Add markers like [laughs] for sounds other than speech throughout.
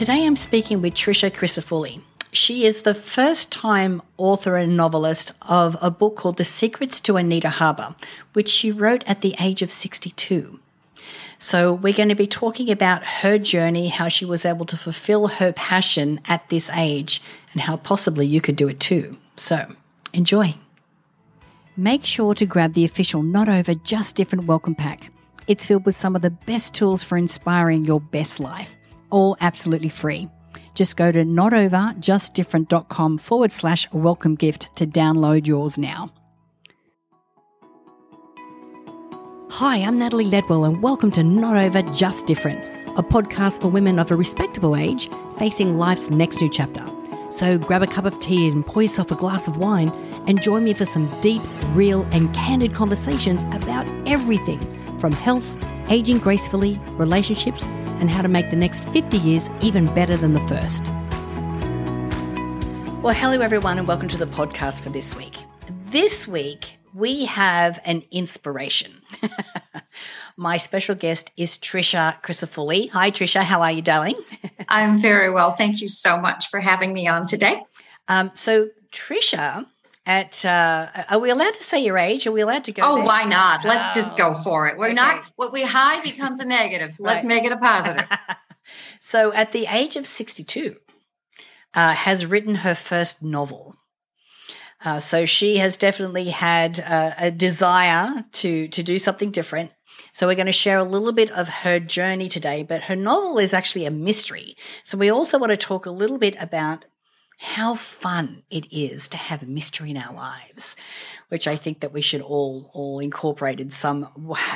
Today I'm speaking with Trisha Crisafulli. She is the first time author and novelist of a book called The Secrets to Oneida Harbor, which she wrote at the age of 62. So, we're going to be talking about her journey, how she was able to fulfill her passion at this age, and how possibly you could do it too. So, enjoy. Make sure to grab the official Not Over Just Different welcome pack. It's filled with some of the best tools for inspiring your best life, all absolutely free. Just go to notoverjustdifferent.com forward slash welcome gift to download yours now. Hi, I'm Natalie Ledwell, and welcome to Not Over Just Different, a podcast for women of a respectable age facing life's next new chapter. So grab a cup of tea and pour yourself a glass of wine and join me for some deep, real, and candid conversations about everything from health, aging gracefully, relationships, and how to make the next 50 years even better than the first. Well, hello, everyone, and welcome to the podcast for this week. This week, we have an inspiration. [laughs] My special guest is Tricia Crisafulli. Hi, Trisha. How are you, darling? [laughs] I'm very well. Thank you so much for having me on today. Um, so, Tricia, at uh, are we allowed to say your age? Are we allowed to go? Oh, there? why not? Let's oh, just go for it. We're okay. not what we hide becomes a negative. So right. let's make it a positive. [laughs] so, at the age of sixty-two, uh, has written her first novel. Uh, so she has definitely had uh, a desire to to do something different. So we're going to share a little bit of her journey today, but her novel is actually a mystery. So we also want to talk a little bit about how fun it is to have a mystery in our lives, which I think that we should all all incorporate in some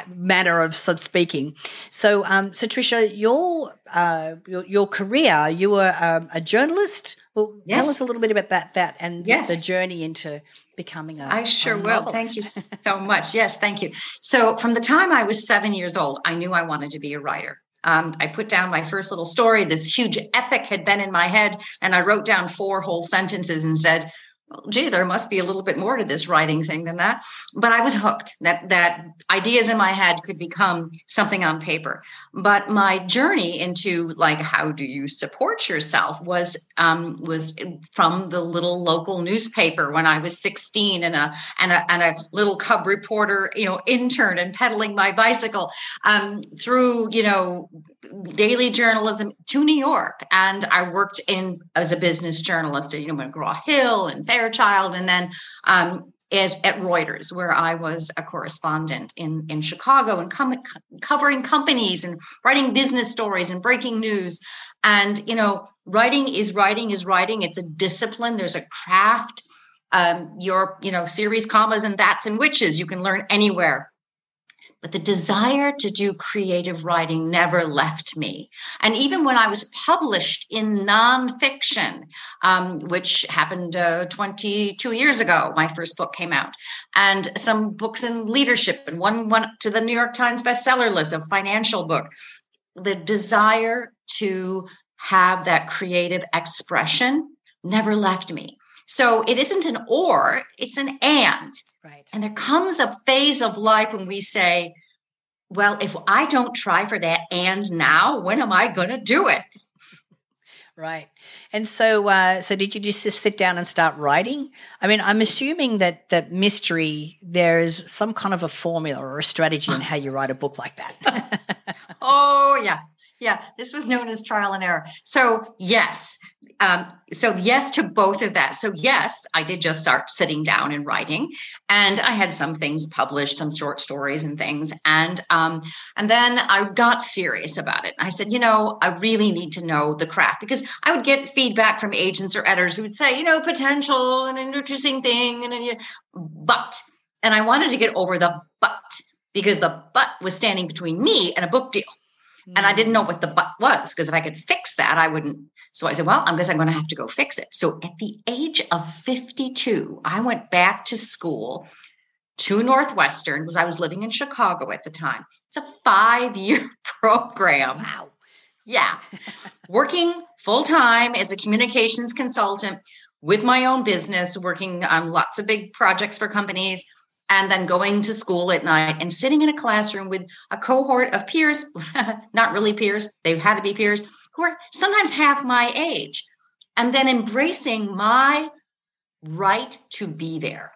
manner of sub speaking. So, um, so Tricia, your, uh, your your career, you were um, a journalist. Well, yes. tell us a little bit about that that and yes. the journey into becoming a. I sure a will. Thank you so much. Yes, thank you. So, from the time I was seven years old, I knew I wanted to be a writer. Um, I put down my first little story. This huge epic had been in my head, and I wrote down four whole sentences and said, well, gee, there must be a little bit more to this writing thing than that. But I was hooked that that ideas in my head could become something on paper. But my journey into like how do you support yourself was um, was from the little local newspaper when I was 16 and a and a and a little cub reporter, you know, intern and pedaling my bicycle um, through, you know, daily journalism to New York. And I worked in as a business journalist at you know McGraw Hill and Fairchild, and then um, as at Reuters, where I was a correspondent in in Chicago and com- covering companies and writing business stories and breaking news. And you know, writing is writing is writing. It's a discipline. There's a craft. Um, your you know series commas and that's and witches you can learn anywhere but the desire to do creative writing never left me. And even when I was published in nonfiction, um, which happened uh, 22 years ago, my first book came out, and some books in leadership, and one went to the New York Times bestseller list, a financial book. The desire to have that creative expression never left me. So it isn't an or, it's an and. Right. And there comes a phase of life when we say, well, if I don't try for that and now, when am I going to do it? Right. And so, uh, so did you just sit down and start writing? I mean, I'm assuming that that mystery there is some kind of a formula or a strategy in how you write a book like that. [laughs] oh yeah, yeah. This was known as trial and error. So yes, um, so yes to both of that. So yes, I did just start sitting down and writing, and I had some things published, some short stories and things, and um, and then I got serious about it. I said, you know, I really need to know the craft because I would get feedback from agents or editors who would say, you know, potential and an interesting thing, and, and but, and I wanted to get over the but because the but was standing between me and a book deal. And I didn't know mm. what the but was because if I could fix that, I wouldn't. So I said, well, I guess I'm going to have to go fix it. So at the age of 52, I went back to school to Northwestern because I was living in Chicago at the time. It's a five year [laughs] program. Wow. Yeah. working full time as a communications consultant with my own business, working on lots of big projects for companies and then going to school at night and sitting in a classroom with a cohort of peers, [laughs] not really peers, they had to be peers, who are sometimes half my age, and then embracing my right to be there.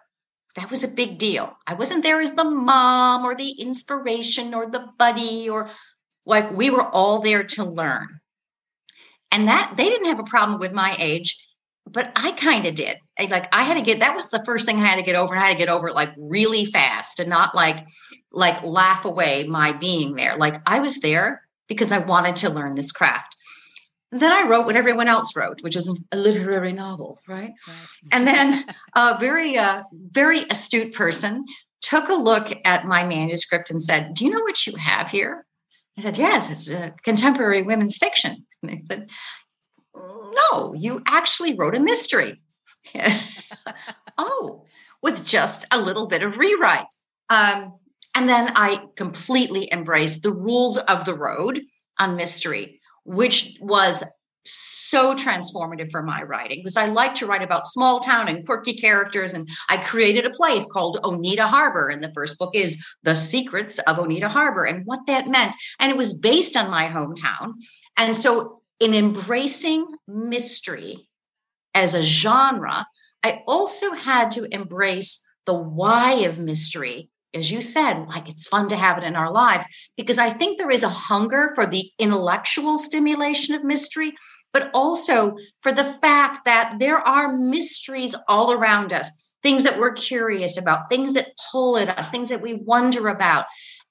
That was a big deal. I wasn't there as the mom or the inspiration or the buddy or like we were all there to learn. And that they didn't have a problem with my age, but I kind of did. I, like I had to get that was the first thing I had to get over, and I had to get over it like really fast and not like like laugh away my being there. Like I was there because I wanted to learn this craft. then I wrote what everyone else wrote, which was a literary novel, right? right. And then a very, uh, very astute person took a look at my manuscript and said, "Do you know what you have here?" I said, "Yes, it's a contemporary women's fiction." And they said, "No, you actually wrote a mystery." [laughs] oh, with just a little bit of rewrite. Um, and then I completely embraced the rules of the road on mystery, which was so transformative for my writing because I like to write about small town and quirky characters. And I created a place called Oneida Harbor. And the first book is The Secrets of Oneida Harbor and what that meant. And it was based on my hometown. And so, in embracing mystery as a genre, I also had to embrace the why of mystery as you said, like it's fun to have it in our lives because I think there is a hunger for the intellectual stimulation of mystery, but also for the fact that there are mysteries all around us, things that we're curious about, things that pull at us, things that we wonder about.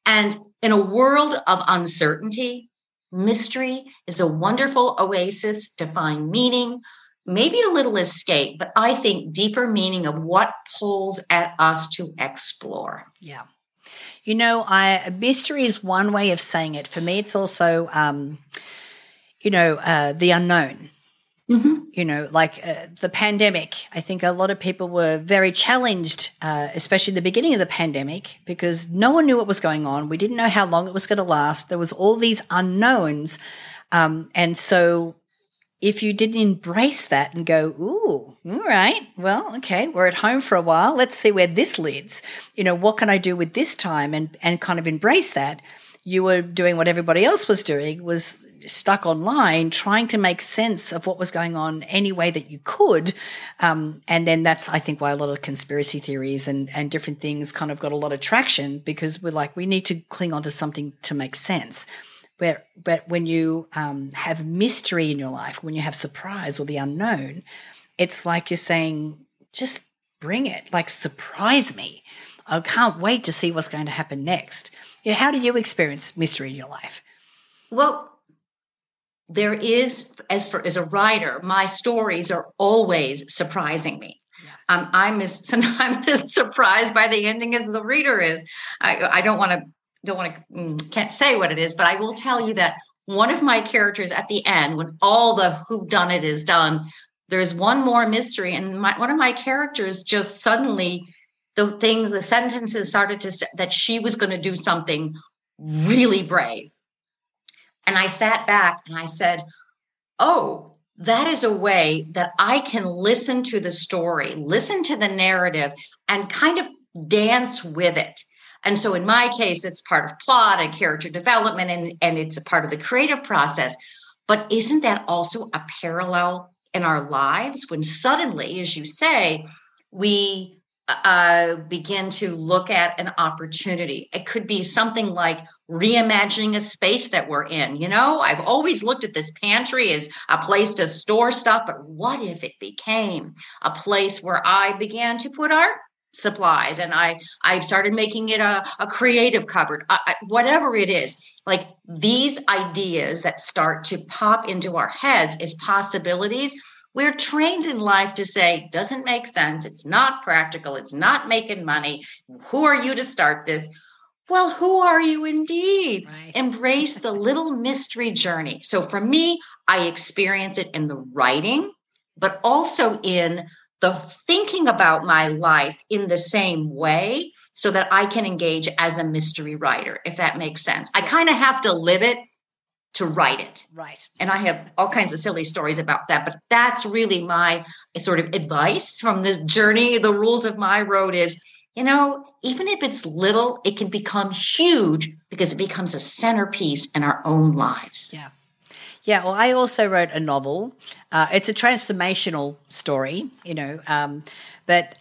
And in a world of uncertainty, mystery is a wonderful oasis to find meaning, maybe a little escape, but I think deeper meaning of what pulls at us to explore. Yeah. You know, I mystery is one way of saying it. For me, it's also, um, you know, uh, the unknown. Mm-hmm. You know, like uh, the pandemic. I think a lot of people were very challenged, uh, especially the beginning of the pandemic, because no one knew what was going on. We didn't know how long it was going to last. There was all these unknowns, um, and so if you didn't embrace that and go, ooh, all right, well, okay, we're at home for a while. Let's see where this leads. You know, what can I do with this time and, and kind of embrace that? You were doing what everybody else was doing, was stuck online trying to make sense of what was going on any way that you could. Um, and then that's, I think, why a lot of conspiracy theories and, and different things kind of got a lot of traction because we're like, we need to cling on to something to make sense. But, but when you um, have mystery in your life, when you have surprise or the unknown, it's like you're saying, just bring it, like surprise me. I can't wait to see what's going to happen next. You know, how do you experience mystery in your life? Well, there is, as for as a writer, my stories are always surprising me. Um, I'm as [laughs] sometimes as surprised by the ending as the reader is. I, I don't want to don't want to mm, can't say what it is, but I will tell you that one of my characters at the end, when all the who done it is done, there's one more mystery, and my, one of my characters just suddenly the things, the sentences started to that she was going to do something really brave, and I sat back and I said, "Oh." That is a way that I can listen to the story, listen to the narrative, and kind of dance with it and so in my case, it's part of plot and character development and, and it's a part of the creative process. But isn't that also a parallel in our lives when suddenly, as you say, we uh, begin to look at an opportunity. It could be something like reimagining a space that we're in. You know, I've always looked at this pantry as a place to store stuff, but what if it became a place where I began to put art supplies and i i started making it a, a creative cupboard I, I, whatever it is like these ideas that start to pop into our heads as possibilities we're trained in life to say doesn't make sense. It's not practical. It's not making money. Who are you to start this? Well who are you indeed? Right. embrace the [laughs] little mystery journey. So for me i experience it in the writing but also in the thinking about my life in the same way so that I can engage as a mystery writer, if that makes sense. I kind of have to live it to write it. Right. And I have all kinds of silly stories about that, but that's really my sort of advice from the journey. The rules of my road is, you know, even if it's little, it can become huge because it becomes a centerpiece in our own lives. Yeah. Yeah, well, I also wrote a novel. Uh, it's a transformational story, you know. Um, but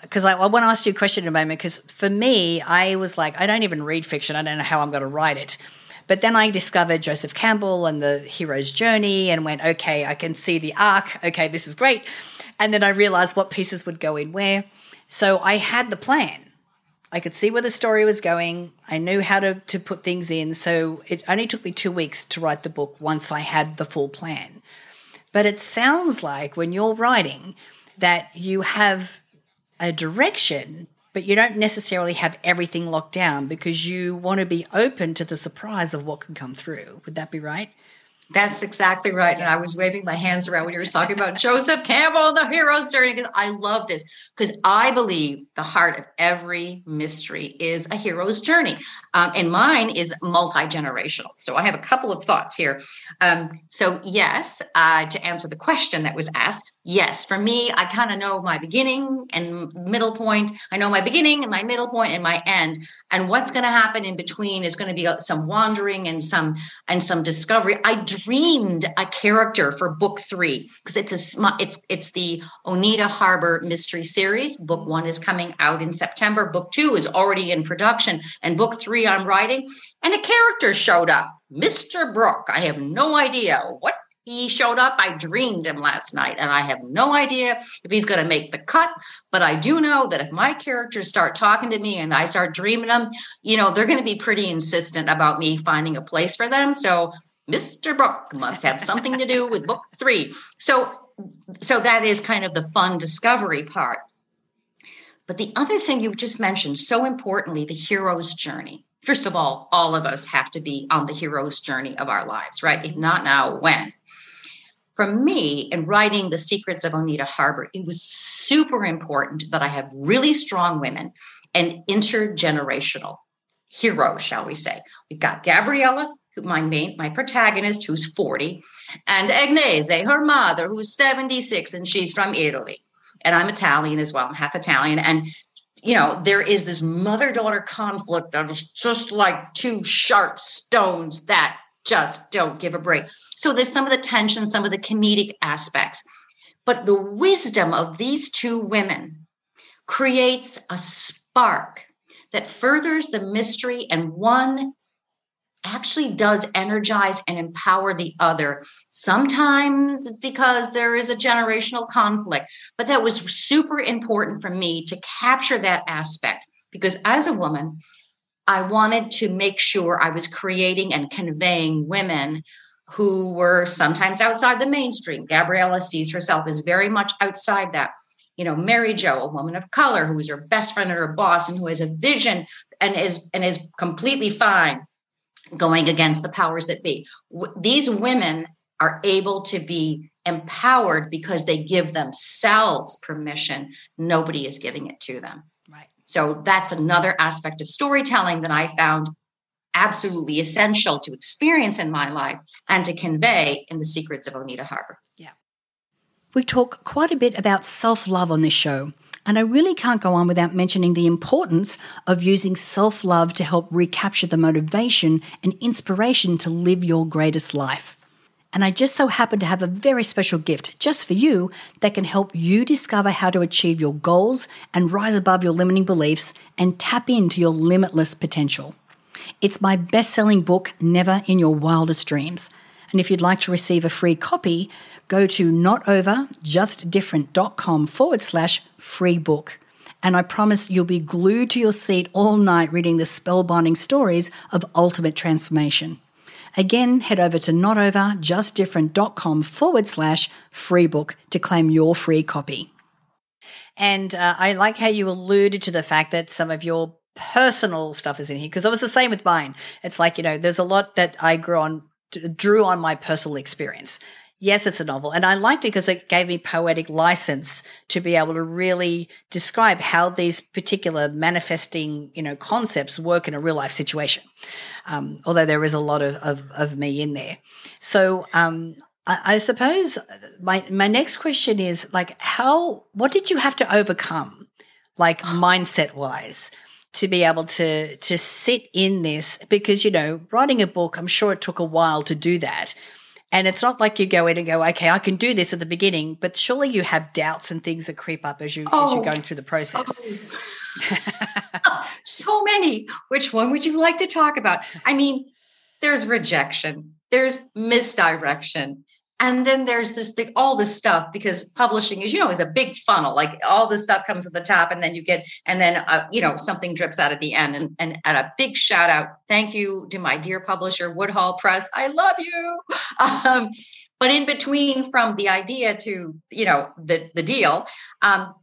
because I, I want to ask you a question in a moment, because for me, I was like, I don't even read fiction. I don't know how I'm going to write it. But then I discovered Joseph Campbell and the hero's journey and went, okay, I can see the arc. Okay, this is great. And then I realized what pieces would go in where. So I had the plan. I could see where the story was going. I knew how to, to put things in. So it only took me two weeks to write the book once I had the full plan. But it sounds like when you're writing that you have a direction, but you don't necessarily have everything locked down because you want to be open to the surprise of what can come through. Would that be right? That's exactly right. And I was waving my hands around when you were talking about [laughs] Joseph Campbell, and the hero's journey, because I love this. Because I believe the heart of every mystery is a hero's journey. Um, and mine is multi generational. So I have a couple of thoughts here. Um, so, yes, uh, to answer the question that was asked, yes, for me, I kind of know my beginning and middle point. I know my beginning and my middle point and my end. And what's going to happen in between is going to be uh, some wandering and some and some discovery. I dreamed a character for book three because it's a it's it's the Oneida Harbor mystery series. Book one is coming out in September. Book two is already in production, and book three I'm writing. And a character showed up, Mr. Brook. I have no idea what he showed up. I dreamed him last night, and I have no idea if he's going to make the cut. But I do know that if my characters start talking to me and I start dreaming them, you know, they're going to be pretty insistent about me finding a place for them. So Mr. Brooke must have something to do with book three. So, so that is kind of the fun discovery part. But the other thing you just mentioned, so importantly, the hero's journey. First of all, all of us have to be on the hero's journey of our lives, right? If not now, when? For me, in writing The Secrets of Oneida Harbor, it was super important that I have really strong women and intergenerational heroes, shall we say. We've got Gabriella, who my main, my protagonist, who's 40, and Agnese, her mother, who's 76, and she's from Italy. And I'm Italian as well. I'm half Italian. And you know, there is this mother daughter conflict that is just like two sharp stones that just don't give a break. So there's some of the tension, some of the comedic aspects. But the wisdom of these two women creates a spark that furthers the mystery, and one actually does energize and empower the other. Sometimes because there is a generational conflict, but that was super important for me to capture that aspect because as a woman, I wanted to make sure I was creating and conveying women who were sometimes outside the mainstream. Gabriella sees herself as very much outside that. You know, Mary Jo, a woman of color who is her best friend and her boss and who has a vision and is and is completely fine going against the powers that be. W- these women are able to be empowered because they give themselves permission. Nobody is giving it to them. Right. So that's another aspect of storytelling that I found absolutely essential to experience in my life and to convey in the secrets of Oneida Harbor. Yeah. We talk quite a bit about self love on this show. And I really can't go on without mentioning the importance of using self love to help recapture the motivation and inspiration to live your greatest life. And I just so happen to have a very special gift just for you that can help you discover how to achieve your goals and rise above your limiting beliefs and tap into your limitless potential. It's my best selling book, Never in Your Wildest Dreams. And if you'd like to receive a free copy, go to notoverjustdifferent.com forward slash free book. And I promise you'll be glued to your seat all night reading the spellbinding stories of ultimate transformation. Again, head over to notoverjustdifferent.com forward slash free book to claim your free copy. And uh, I like how you alluded to the fact that some of your personal stuff is in here because it was the same with mine. It's like, you know, there's a lot that I grew on, drew on my personal experience. Yes, it's a novel. And I liked it because it gave me poetic license to be able to really describe how these particular manifesting, you know, concepts work in a real life situation. Um, although there is a lot of, of, of me in there. So, um, I, I suppose my, my next question is like, how, what did you have to overcome, like [sighs] mindset wise? to be able to to sit in this because you know writing a book i'm sure it took a while to do that And it's not like you go in and go, okay, I can do this at the beginning, but surely you have doubts and things that creep up as you oh. as you're oh. going through the process. Oh. so many. Which one would you like to talk about? I mean, there's rejection, there's misdirection, and then there's this thing, all this stuff because publishing is you know is a big funnel. Like all this stuff comes at the top and then you get and then uh, you know something drips out at the end. And, and at a big shout out thank you to my dear publisher woodhall press. I love you. [laughs] Um, but in between from the idea to you know the the deal um,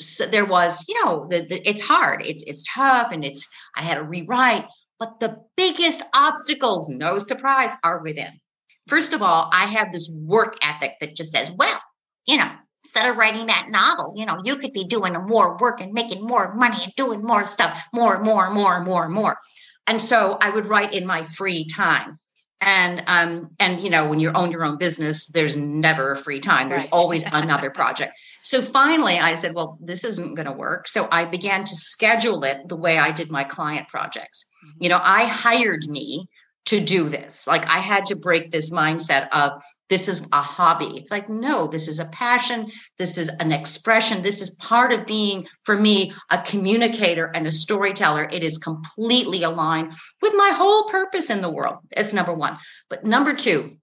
so there was you know the, the, it's hard. It's it's tough and it's i had to rewrite but the biggest obstacles no surprise are within First of all, I have this work ethic that just says, well, you know, instead of writing that novel, you know, you could be doing more work and making more money and doing more stuff, more, and more, and more, and more, and more. And so I would write in my free time. And um, and you know, when you own your own business, there's never a free time. There's right. always another project. So finally, I said, well, this isn't going to work. So I began to schedule it the way I did my client projects. Mm-hmm. You know, I hired me to do this. Like I had to break this mindset of this is a hobby. It's like, no, this is a passion. This is an expression. This is part of being, for me, a communicator and a storyteller. It is completely aligned with my whole purpose in the world. It's number one. But number two,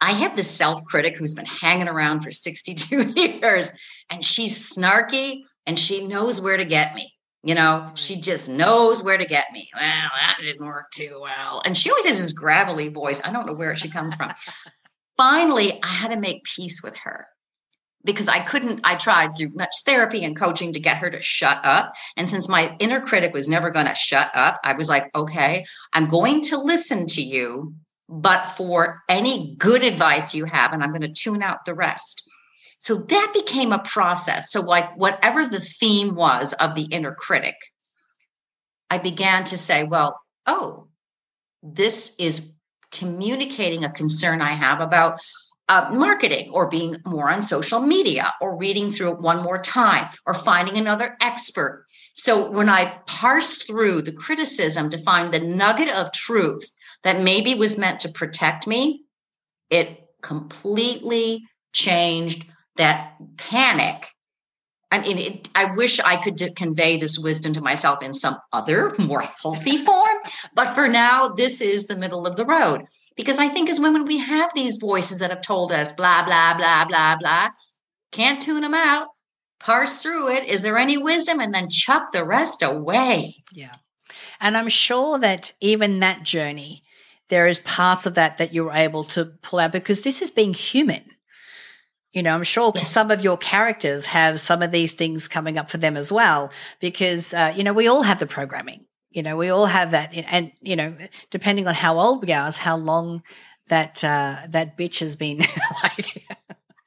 I have this self critic who's been hanging around for 62 [laughs] years, and she's snarky and she knows where to get me. You know, she just knows where to get me. Well, that didn't work too well. And she always has this gravelly voice. I don't know where she comes from. [laughs] Finally, I had to make peace with her because I couldn't, I tried through much therapy and coaching to get her to shut up. And since my inner critic was never going to shut up, I was like, okay, I'm going to listen to you, but for any good advice you have, and I'm going to tune out the rest. So that became a process. So, like, whatever the theme was of the inner critic, I began to say, well, oh, this is communicating a concern I have about uh, marketing or being more on social media or reading through it one more time or finding another expert. So when I parsed through the criticism to find the nugget of truth that maybe was meant to protect me, it completely changed that panic I mean, it, I wish I could d- convey this wisdom to myself in some other, more healthy [laughs] form. But for now, this is the middle of the road. Because I think as women, we have these voices that have told us blah, blah, blah, blah, blah. Can't tune them out, parse through it. Is there any wisdom? And then chuck the rest away. Yeah. And I'm sure that even that journey, there is parts of that that you're able to pull out because this is being human you know, I'm sure yes. some of your characters have some of these things coming up for them as well, because, uh, you know, we all have the programming. You know, we all have that. And, you know, depending on how old we are, is how long that, uh, that bitch has been [laughs] like.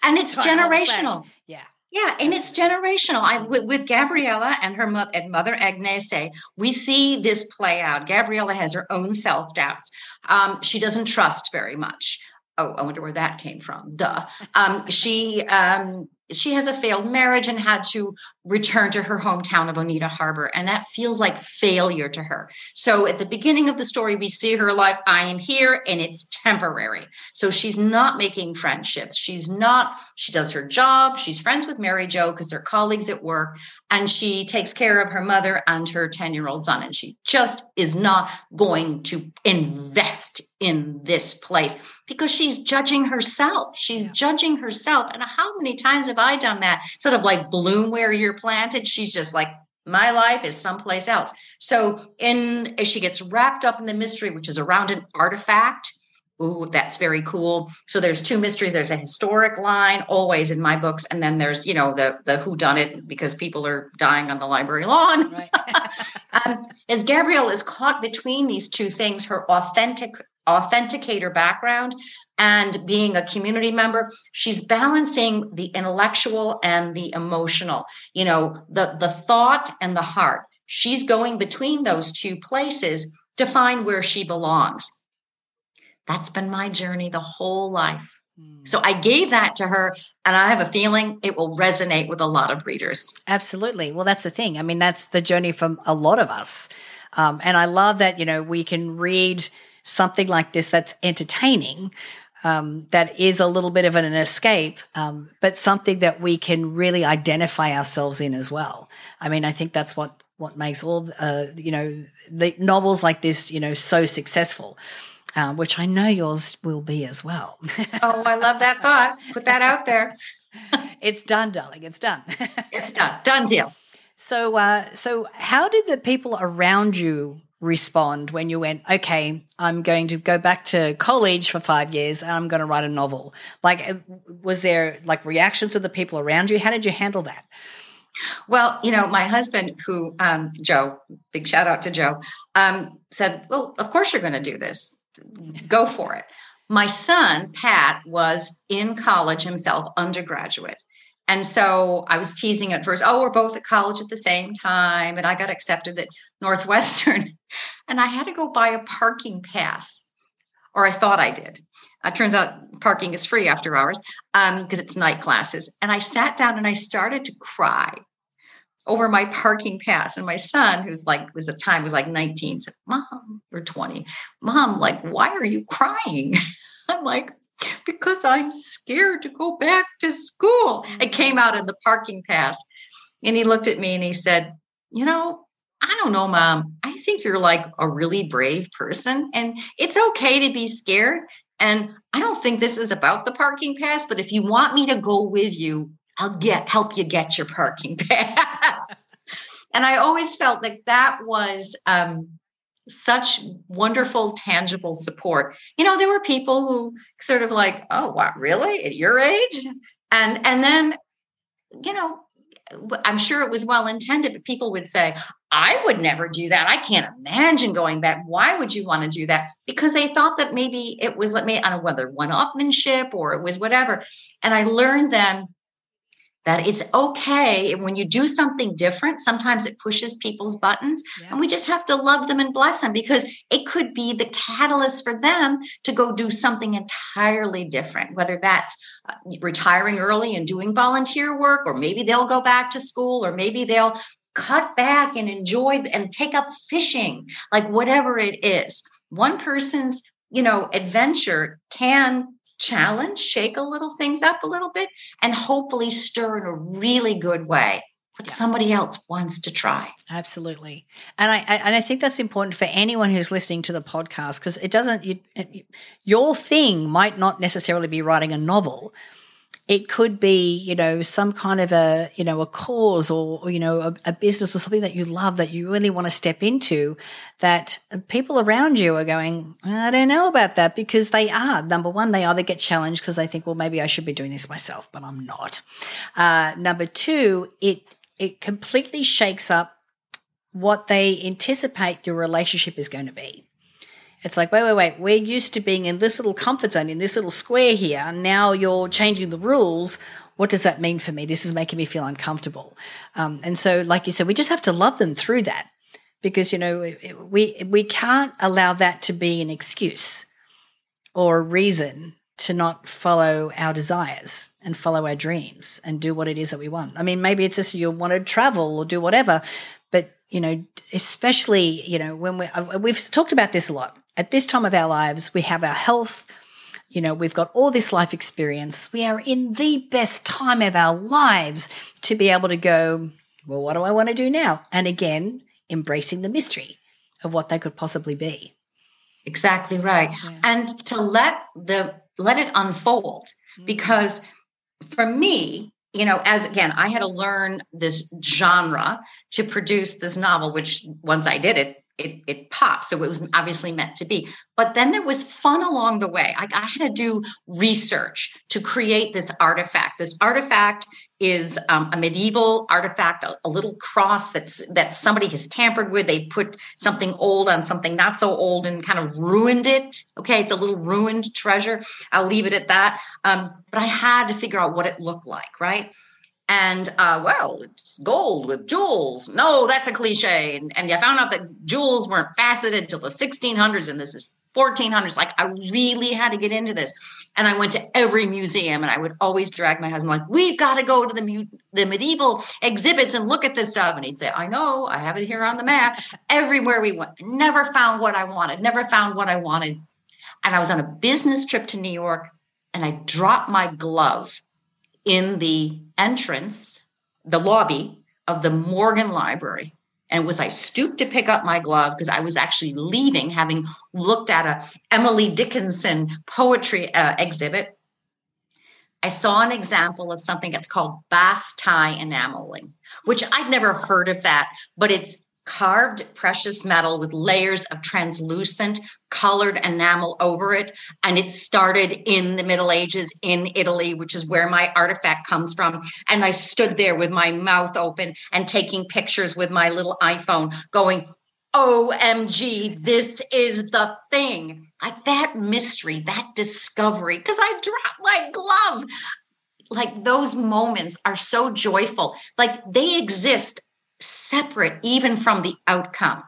and it's generational. Yeah. Yeah, and it's generational. I with, with Gabriella and her mother and mother Agnese, we see this play out. Gabriella has her own self doubts. Um, she doesn't trust very much oh, I wonder where that came from. Duh. Um, she um, she has a failed marriage and had to return to her hometown of Oneida Harbor. And that feels like failure to her. So at the beginning of the story, we see her like, I am here and it's temporary. So she's not making friendships. She's not, she does her job. She's friends with Mary Jo because they're colleagues at work. And she takes care of her mother and her 10 year old son. And she just is not going to invest in this place because she's judging herself. She's yeah. judging herself. And how many times have I done that? Instead of like bloom where you're planted, she's just like, my life is someplace else. So in as she gets wrapped up in the mystery, which is around an artifact. Ooh, that's very cool. So there's two mysteries. There's a historic line always in my books, and then there's you know the the who done it because people are dying on the library lawn. Right. [laughs] um, as Gabrielle is caught between these two things, her authentic authenticator background and being a community member she's balancing the intellectual and the emotional you know the the thought and the heart she's going between those two places to find where she belongs that's been my journey the whole life hmm. so I gave that to her, and I have a feeling it will resonate with a lot of readers. Absolutely. Well, that's the thing. I mean, that's the journey from a lot of us. Um, and I love that, you know, we can read something like this that's entertaining um, that is a little bit of an escape, um, but something that we can really identify ourselves in as well. I mean, I think that's what what makes all uh, you know the novels like this you know so successful. Uh, which I know yours will be as well. [laughs] oh, I love that thought. Put that out there. it's done, darling. It's done. it's done. Done deal. So, uh, so how did the people around you respond when you went, okay, I'm going to go back to college for five years and I'm going to write a novel? Like, uh, was there like reactions of the people around you? How did you handle that? Well, you know, my husband, who, um, Joe, big shout out to Joe, um, said, Well, of course you're going to do this. Go for it. My son, Pat, was in college himself, undergraduate. And so I was teasing at first, oh, we're both at college at the same time. And I got accepted at Northwestern. [laughs] And I had to go buy a parking pass, or I thought I did. It turns out parking is free after hours because um, it's night classes. And I sat down and I started to cry over my parking pass. And my son, who's like, was the time was like 19, said, Mom, or 20, Mom, like, why are you crying? [laughs] I'm like, because I'm scared to go back to school. I came out in the parking pass. And he looked at me and he said, You know, I don't know, mom. I think you're like a really brave person, and it's okay to be scared. And I don't think this is about the parking pass, but if you want me to go with you, I'll get help you get your parking [laughs] pass. and I always felt like that was um, such wonderful, tangible support. You know, there were people who sort of like, oh, what, really? At your age? Mm-hmm. And and then, you know, I'm sure it was well intended, but people would say, I would never do that. I can't imagine going back. Why would you want to do that? Because they thought that maybe it was, let me, I don't know whether one upmanship or it was whatever. And I learned then that it's okay when you do something different sometimes it pushes people's buttons yeah. and we just have to love them and bless them because it could be the catalyst for them to go do something entirely different whether that's uh, retiring early and doing volunteer work or maybe they'll go back to school or maybe they'll cut back and enjoy and take up fishing like whatever it is one person's you know adventure can challenge, shake a little things up a little bit, and hopefully stir in a really good way. But somebody else wants to try. Absolutely, and I, I, and I think that's important for anyone who's listening to the podcast because it doesn't. You, your thing might not necessarily be writing a novel, it could be you know some kind of a you know a cause or, or you know a, a, business or something that you love that you really want to step into that people around you are going i don't know about that because they are number one they either get challenged because they think well maybe i should be doing this myself but i'm not. Uh, number two it it completely shakes up what they anticipate your relationship is going to be it's like, wait, wait, wait. We're used to being in this little comfort zone, in this little square here. Now you're changing the rules. What does that mean for me? This is making me feel uncomfortable. Um, and so, like you said, we just have to love them through that because, you know, we, we can't allow that to be an excuse or a reason to not follow our desires and follow our dreams and do what it is that we want. I mean, maybe it's just you want to travel or do whatever, but you know, especially you know when we uh, we've talked about this a lot at this time of our lives, we have our health, you know, we've got all this life experience. We are in the best time of our lives to be able to go, well, what do I want to do now? And again, embracing the mystery of what they could possibly be. Exactly right. Yeah. And to let the let it unfold mm-hmm. because for me, you know, as again, I had to learn this genre to produce this novel, which once I did it, it, it popped. So it was obviously meant to be. But then there was fun along the way. I, I, had to do research to create this artifact. This artifact is um, a medieval artifact, a, a, little cross that's that somebody has tampered with. They put something old on something not so old and kind of ruined it. Okay, it's a little ruined treasure. I'll leave it at that. Um, but I had to figure out what it looked like, right? And uh, well, it's gold with jewels. No, that's a cliche. And, and you found out that jewels weren't faceted till the 1600s, and this is 1400s. Like I really had to get into this, and I went to every museum, and I would always drag my husband like, "We've got to go to the mu- the medieval exhibits and look at this stuff." And he'd say, "I know, I have it here on the map." Everywhere we went, never found what I wanted. Never found what I wanted. And I was on a business trip to New York and I dropped my glove in the entrance, the lobby of the Morgan Library. And was I stooped to pick up my glove because I was actually leaving, having looked at a Emily Dickinson poetry uh, exhibit. I saw an example of something that's called basse-taille enameling, which I'd never heard of that, but it's carved precious metal with layers of translucent colored enamel over it. And it started in the Middle Ages in Italy, which is where my artifact comes from. And I stood there with my mouth open and taking pictures with my little iPhone, going, OMG, this is the thing. Like that mystery, that discovery, because I dropped my glove. Like those moments are so joyful. Like they exist separate even from the outcome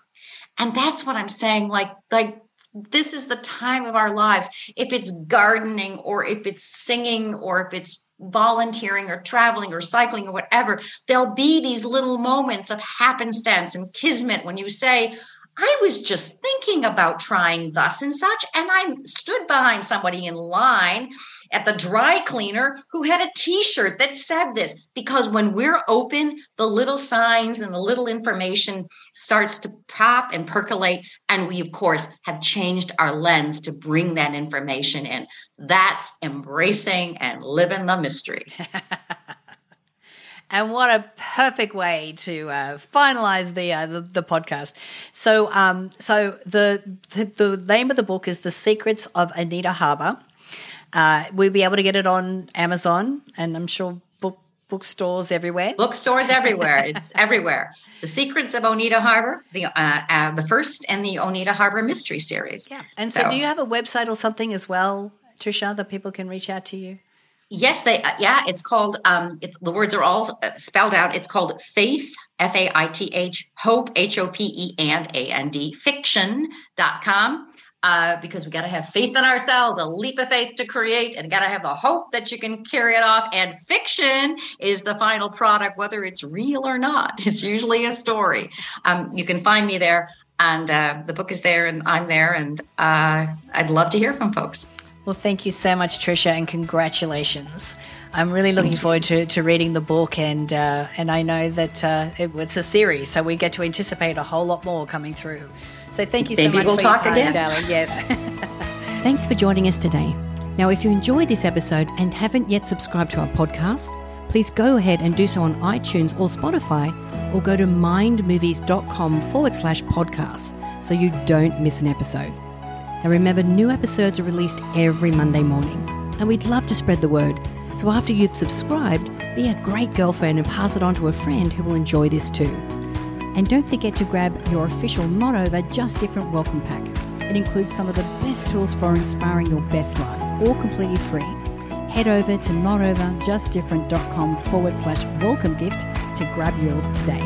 and that's what i'm saying like like this is the time of our lives if it's gardening or if it's singing or if it's volunteering or traveling or cycling or whatever there'll be these little moments of happenstance and kismet when you say I was just thinking about trying thus and such. And I stood behind somebody in line at the dry cleaner who had a t shirt that said this. Because when we're open, the little signs and the little information starts to pop and percolate. And we, of course, have changed our lens to bring that information in. That's embracing and living the mystery. [laughs] And what a perfect way to uh, finalize the, uh, the, the podcast. So, um, so the, the, the name of the book is "The Secrets of Oneida Harbor." Uh, we'll be able to get it on Amazon, and I'm sure book bookstores everywhere. Bookstores everywhere. it's [laughs] everywhere. The Secrets of Oneida Harbor, the uh, uh, the first and the Oneida Harbor Mystery Series. Yeah. And so, so, do you have a website or something as well, Trisha, that people can reach out to you? Yes, they. Uh, yeah, it's called. Um, it's, the words are all uh, spelled out. It's called Faith, F A I T H, Hope, H O P E, and A N D, fiction.com. Uh, because we got to have faith in ourselves, a leap of faith to create, and got to have the hope that you can carry it off. And fiction is the final product, whether it's real or not. [laughs] It's usually a story. Um, you can find me there, and uh, the book is there, and I'm there, and uh, I'd love to hear from folks. Well, thank you so much, Trisha, and congratulations. I'm really looking forward to, to reading the book, and uh, and I know that uh, it, it's a series, so we get to anticipate a whole lot more coming through. So thank you so Maybe much we'll for talk your time, again. darling. Yes. [laughs] Thanks for joining us today. Now, if you enjoyed this episode and haven't yet subscribed to our podcast, please go ahead and do so on iTunes or Spotify, or go to mindmovies.com forward slash podcast so you don't miss an episode. Now remember, new episodes are released every Monday morning, and we'd love to spread the word. So after you've subscribed, be a great girlfriend and pass it on to a friend who will enjoy this too. And don't forget to grab your official Not Over, Just Different welcome pack. It includes some of the best tools for inspiring your best life, all completely free. Head over to notoverjustdifferent.com forward slash welcome gift to grab yours today.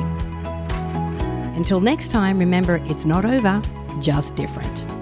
Until next time, remember it's not over, just different.